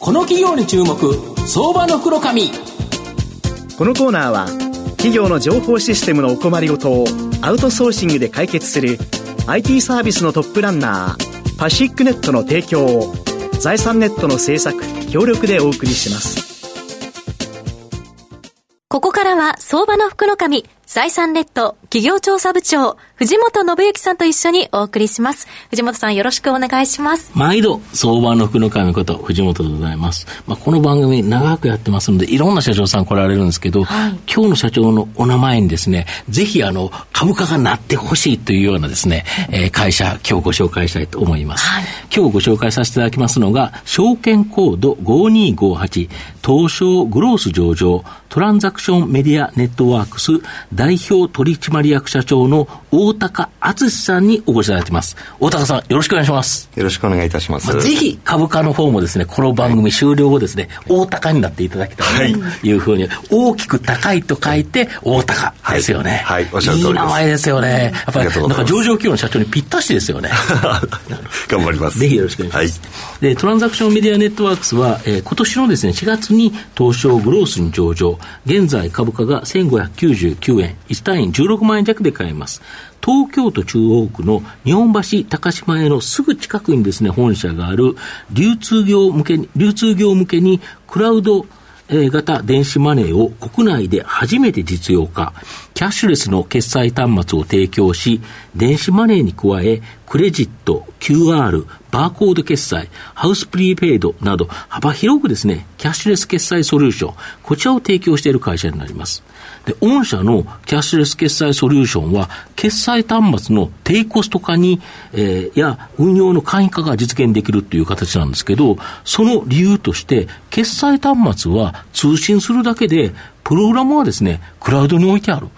この企業に注目相場の袋紙このコーナーは企業の情報システムのお困りごとをアウトソーシングで解決する IT サービスのトップランナーパシックネットの提供を財産ネットの制作協力でお送りします。ここからは相場の福の神財産ネット企業調査部長、藤本信之さんと一緒にお送りします。藤本さんよろしくお願いします。毎度、相場の福の神こと、藤本でございます。まあ、この番組長くやってますので、いろんな社長さん来られるんですけど、はい、今日の社長のお名前にですね、ぜひあの、株価がなってほしいというようなですね、えー、会社、今日ご紹介したいと思います。はい、今日ご紹介させていただきますのが、証券コード5258、東証グロース上場、トランザクションメディアネットワークス代表取締役社長の大高敦さんにお越しいただいてます。大高さん、よろしくお願いします。よろしくお願いいたします。まあ、ぜひ株価の方もですね、この番組終了後ですね、大高になっていただきたいというふうに、大きく高いと書いて、大高ですよね。はい、はい、おっしゃる通りいい名前ですよね。やっぱり、なんか上場企業の社長にぴったしですよね。頑張ります。ぜひよろしくお願いします。はい、で、トランザクションメディアネットワークスは、えー、今年のですね、4月に東証グロースに上場、現在株価が1599円、1単位16万円弱で買えます。東京都中央区の日本橋高島屋のすぐ近くにですね、本社がある流通業向けに、流通業向けにクラウド型電子マネーを国内で初めて実用化、キャッシュレスの決済端末を提供し、電子マネーに加え、クレジット、QR、バーコード決済、ハウスプリーペイドなど幅広くですね、キャッシュレス決済ソリューション、こちらを提供している会社になります。で、御社のキャッシュレス決済ソリューションは、決済端末の低コスト化に、えー、や運用の簡易化が実現できるという形なんですけど、その理由として、決済端末は通信するだけで、プログラムはですね、クラウドに置いてある。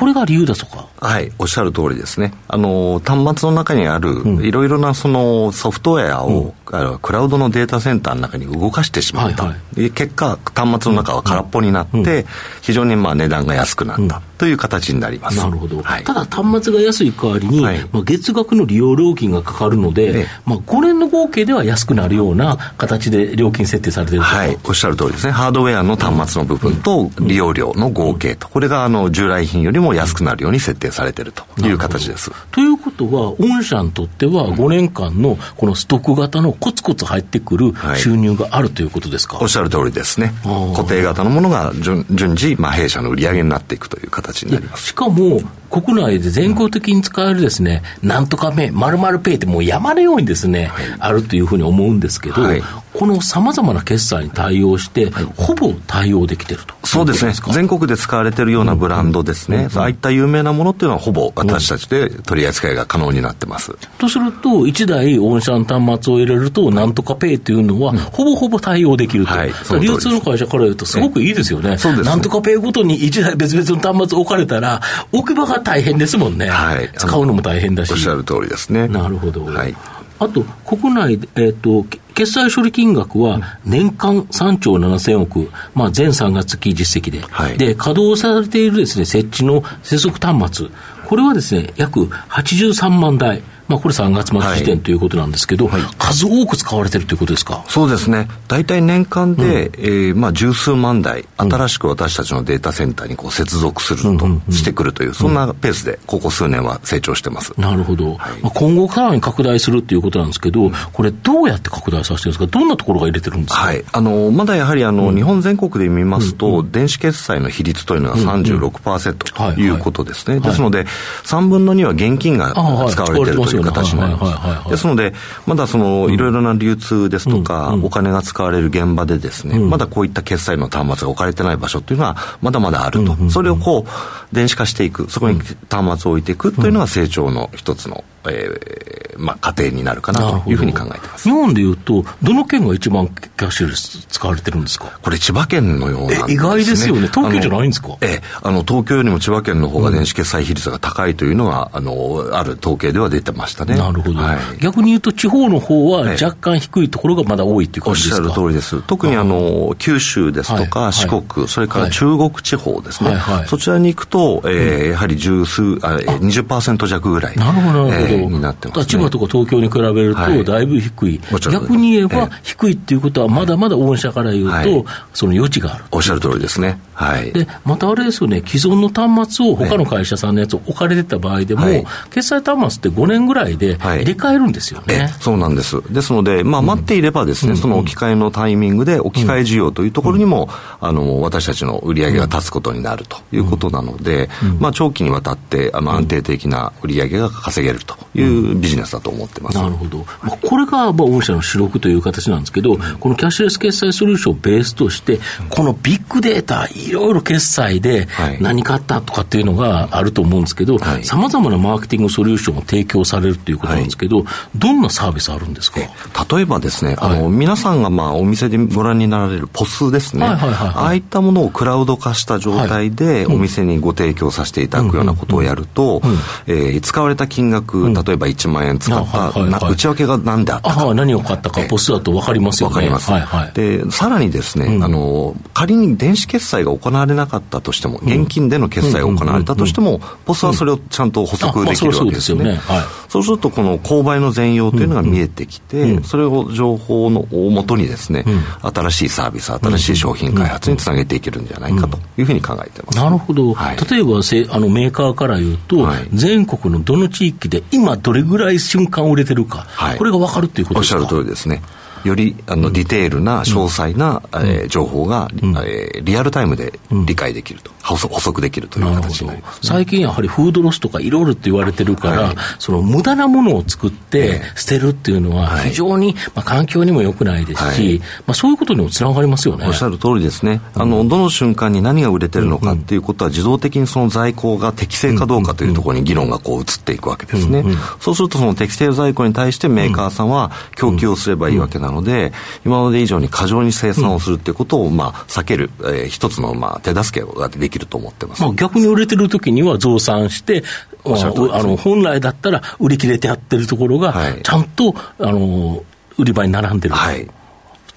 これが理由だとか？はい、おっしゃる通りですね。あの、端末の中にある、いろいろなそのソフトウェアを、うん、クラウドのデータセンターの中に動かしてしまった。はいはい、結果、端末の中は空っぽになって、うん、非常にまあ値段が安くなった。という形になります。なるほど。はい、ただ、端末が安い代わりに、はい、まあ、月額の利用料金がかかるので、まあ、5年の合計では安くなるような形で料金設定されているはい、おっしゃる通りですね。ハードウェアの端末の部分と利用料の合計と、これがあの従来品よりも安くなるように設定されているという形です。ということは、御社にとっては5年間のこのストック型のコツコツ入ってくる収入があるということですか、はい、おっしゃる通りですね。固定型のものが順順次、まあ、弊社の売り上げになっていくという形形になります。しかも、国内で全国的に使えるですね、なんとかペイ、まるまるペイってもう山のようにですね、はい、あるというふうに思うんですけど、はい、このさまざまな決済に対応して、はい、ほぼ対応できてると。そうですね、全国で使われているようなブランドですね、ああいった有名なものっていうのは、ほぼ私たちで取り扱いが可能になってます。とすると、1台オンシャン端末を入れると、なんとかペイっていうのは、ほぼほぼ対応できると、はい、流通の会社から言うと、すごくいいですよね、そうです、ね、なんとかペイごとに1台別々の端末置かれたら、置き場が大変ですもんね、はい、使うのも大変だし。おっしゃる通りですね。なるほど。はいあと、国内で、えっ、ー、と、決済処理金額は年間3兆7000億、まあ、全3月期実績で、はい、で、稼働されているですね、設置の接続端末、これはですね、約83万台。まあ、これ3月末時点ということなんですけど、はい、数多く使われてるということですか？そうですね、大体年間で、うん、えー、まあ、十数万台、新しく私たちのデータセンターにこう接続すると、してくるという、そんなペースで、ここ数年は成長してます。なるほど、はい、まあ、今後さらに拡大するということなんですけど、これ、どうやって拡大させてるんですか、どんなところが入れてるんですか、はい、あのまだやはりあの、うん、日本全国で見ますと、うん。うん、電子決済の比率というのは36%ということですね、ですので、3分の2は現金が使われているという形になります。ですので、まだそのいろいろな流通ですとか、お金が使われる現場でですね、まだこういった決済の端末が置かれてない場所というのは、まだまだあると、それをこう、電子化していく、そこに端末を置いていくというのが成長の一つのえーまあ、過程になるかなというふうに考えてます。日本でいうと、どの県が一番キャッシュレス使われてるんですか？これ、千葉県のようなんです、ね、意外ですよね、東京じゃないんですか？えあの東京よりも千葉県の方が電子決済比率が高いというのは、うん、あのある統計では出てましたね。なるほど、はい、逆に言うと、地方の方は若干低いところがまだ多いっていう感じですか？おっしゃる通りです、特にあ。の九州ですとか、四国、それから中国地方ですね、はい。はい、そちらに行くと、えー、やはり十数あ20%弱ぐらい、なるほど、えになってます、ね、千葉とか東京に比べると、だいぶ低い、はい、逆に言えば、低いっていうことは、まだまだ御社から言うと、はい、その余地がある。おっしゃる通りですね。はい。で、またあれですよね、既存の端末を他の会社さんのやつを置かれてた場合でも、はい、決済端末って5年ぐらいで入れ替えるんですよね。そうなんです。ですので、まあ、待っていればですね、うん、その置き換えのタイミングで置き換え需要というところにも、うん、あの、私たちの売り上げが立つことになるということなので、うん、まあ、長期にわたって、あの、安定的な売り上げが稼げるというビジネスだと思ってます。なるほど。まあ、これが、まあ、御社の主力という形なんですけど、このキャッシュレス決済ソリューションをベースとして、このビッグデータ、いろいろ決済で何かあったとかっていうのがあると思うんですけど、さまざまなマーケティングソリューションを提供されるということなんですけど、はい、どんなサービスあるんですか？例えばですね、あの、皆さんがまあお店でご覧になられるポスですね、ああいったものをクラウド化した状態でお店にご提供させていただくようなことをやると、え使われた金額、例えば1万円使った、内訳が何であったか。何を買ったか、ポスだと分かりますよね。分かります。はいはい、で、さらにですね、あの、仮に電子決済が行われなかったとしても、現金での決済が行われたとしても、ポスはそれをちゃんと補足できるわけですよね。そうすると、この購買の全容というのが見えてきて、それを情報の大元にですね、新しいサービス、新しい商品開発につなげていけるんじゃないかというふうに考えてます。なるほど。例えばせあのメーカーから言うと、全国のどの地域で今どれぐらい瞬間売れてるか、これが分かるっていうことですか？おっしゃる通りですね。よりあのディテールな詳細な、うん、えー、情報が、うん、えー、リアルタイムで理解できると、補足できるという形になります、ね、最近やはりフードロスとかいろいろって言われてるから、はい、その無駄なものを作って捨てるっていうのは非常に、まあ、環境にも良くないですし、はい、まあ、そういうことにもつながりますよね。おっしゃる通りですね。あの、どの瞬間に何が売れてるのかっていうことは自動的にその在庫が適正かどうかというところに議論がこう移っていくわけですね。そうするとその適正在庫に対してメーカーさんは供給をすればいいわけなので、今まで以上に過剰に生産をするっていうことを、まあ、避ける、えー、一つの、まあ、手助けができると思ってます。まあ、逆に売れてる時には増産して、まあ、あの本来だったら売り切れてやってるところが、ちゃんと、あの売り場に並んでる。はい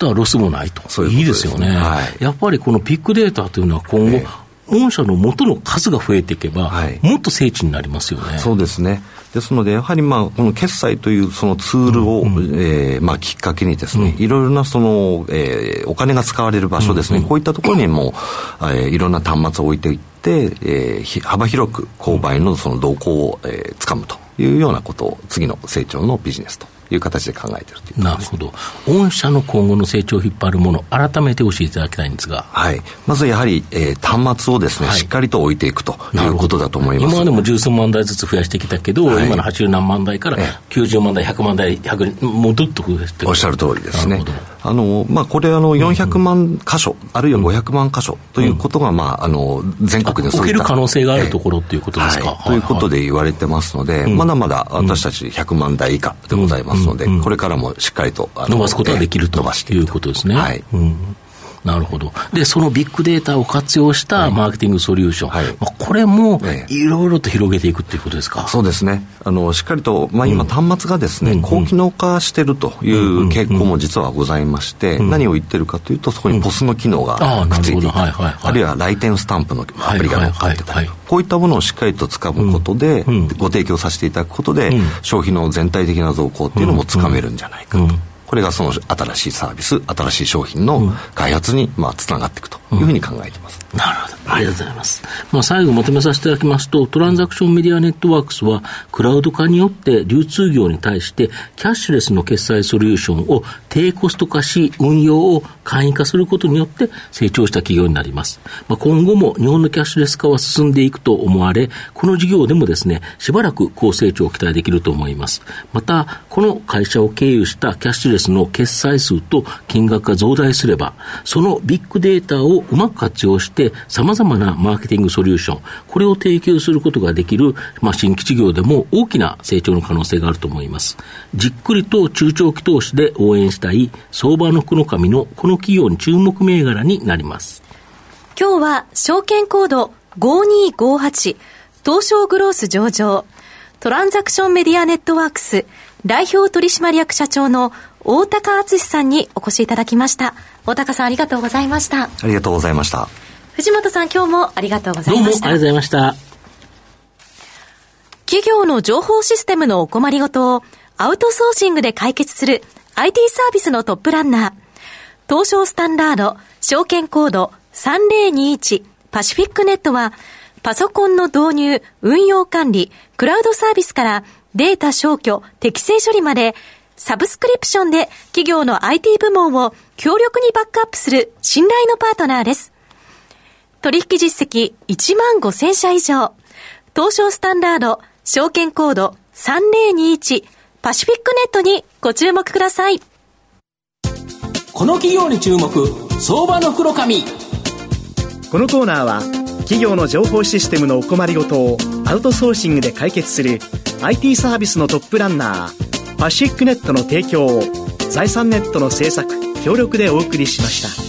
とはロスもないと。うういいですよね、はい、やっぱりこのピックデータというのは今後、え御社の元の数が増えていけば、はい、もっと精緻になりますよね。そうですね。ですので、やはりまあこの決済というそのツールを、うん、えー、まあきっかけにですね、うん、いろいろなその、えー、お金が使われる場所ですね、うん、こういったところにも、えー、いろんな端末を置いていって、えー、幅広く購買のその動向を、えー、つかむというようなことを次の成長のビジネスという形で考えているというなるほど、御社の今後の成長を引っ張るもの、改めて教えていただきたいんですが、はい、まずやはり、えー、端末をですね、はい、しっかりと置いていくということだと思います。今までも十数万台ずつ増やしてきたけど、はい、今の80何万台から90万台、100万台、100もどっと増やしておっしゃる通りですね。あのまあ、これあの、400万箇所、うん、あるいは500万箇所ということが、まあ、あの全国でそういった。る可能性があるところということですか、はい、ということで言われてますので、まだまだ私たち100万台以下でございますので、これからもしっかりと伸ばすことができると。いうことですね。はい、うんなるほど。で、そのビッグデータを活用したマーケティングソリューション、はい、まあ、これもいろいろと広げていくっていうことですか、そうですね。あの、しっかりと、まあ、今、端末がですね、うん、高機能化してるという傾向も実はございまして、うん、何を言ってるかというと、そこにポスの機能がくっついていたり、あるいは来店スタンプのアプリが乗っかってたり、こういったものをしっかりとつかむことで、ご提供させていただくことで、消費の全体的な増加っていうのもつかめるんじゃないかと。これがその新しいサービス、新しい商品の開発にまあつながっていくというふうに考えています。なるほど。ありがとうございます。まあ、最後まとめさせていただきますと、トランザクションメディアネットワークスは、クラウド化によって流通業に対して、キャッシュレスの決済ソリューションを低コスト化し、運用を簡易化することによって成長した企業になります。まあ、今後も日本のキャッシュレス化は進んでいくと思われ、この事業でもですね、しばらく高成長を期待できると思います。また、この会社を経由したキャッシュレスの決済数と金額が増大すれば、そのビッグデータをうまく活用して、様々なマーケティングソリューション、これを提供することができる、まあ、新規事業でも大きな成長の可能性があると思います。じっくりと中長期投資で応援したい相場の福の神のこの企業に注目銘柄になります。今日は証券コード5258東証グロース上場トランザクションメディアネットワークス代表取締役社長の大高敦さんにお越しいただきました。大高さんありがとうございました。ありがとうございました。藤本さん今日もありがとうございました。どうもありがとうございました。企業の情報システムのお困りごとをアウトソーシングで解決する IT サービスのトップランナー。東証スタンダード、証券コード3021パシフィックネットは、パソコンの導入、運用管理、クラウドサービスからデータ消去、適正処理まで、サブスクリプションで企業の IT 部門を強力にバックアップする信頼のパートナーです。取引実績1万5000社以上。東証スタンダード、証券コード3021パシフィックネットにご注目ください。この企業に注目、相場の袋紙。このコーナーは、企業の情報システムのお困りごとをアウトソーシングで解決する IT サービスのトップランナー、パシフィックネットの提供を財産ネットの制作、協力でお送りしました。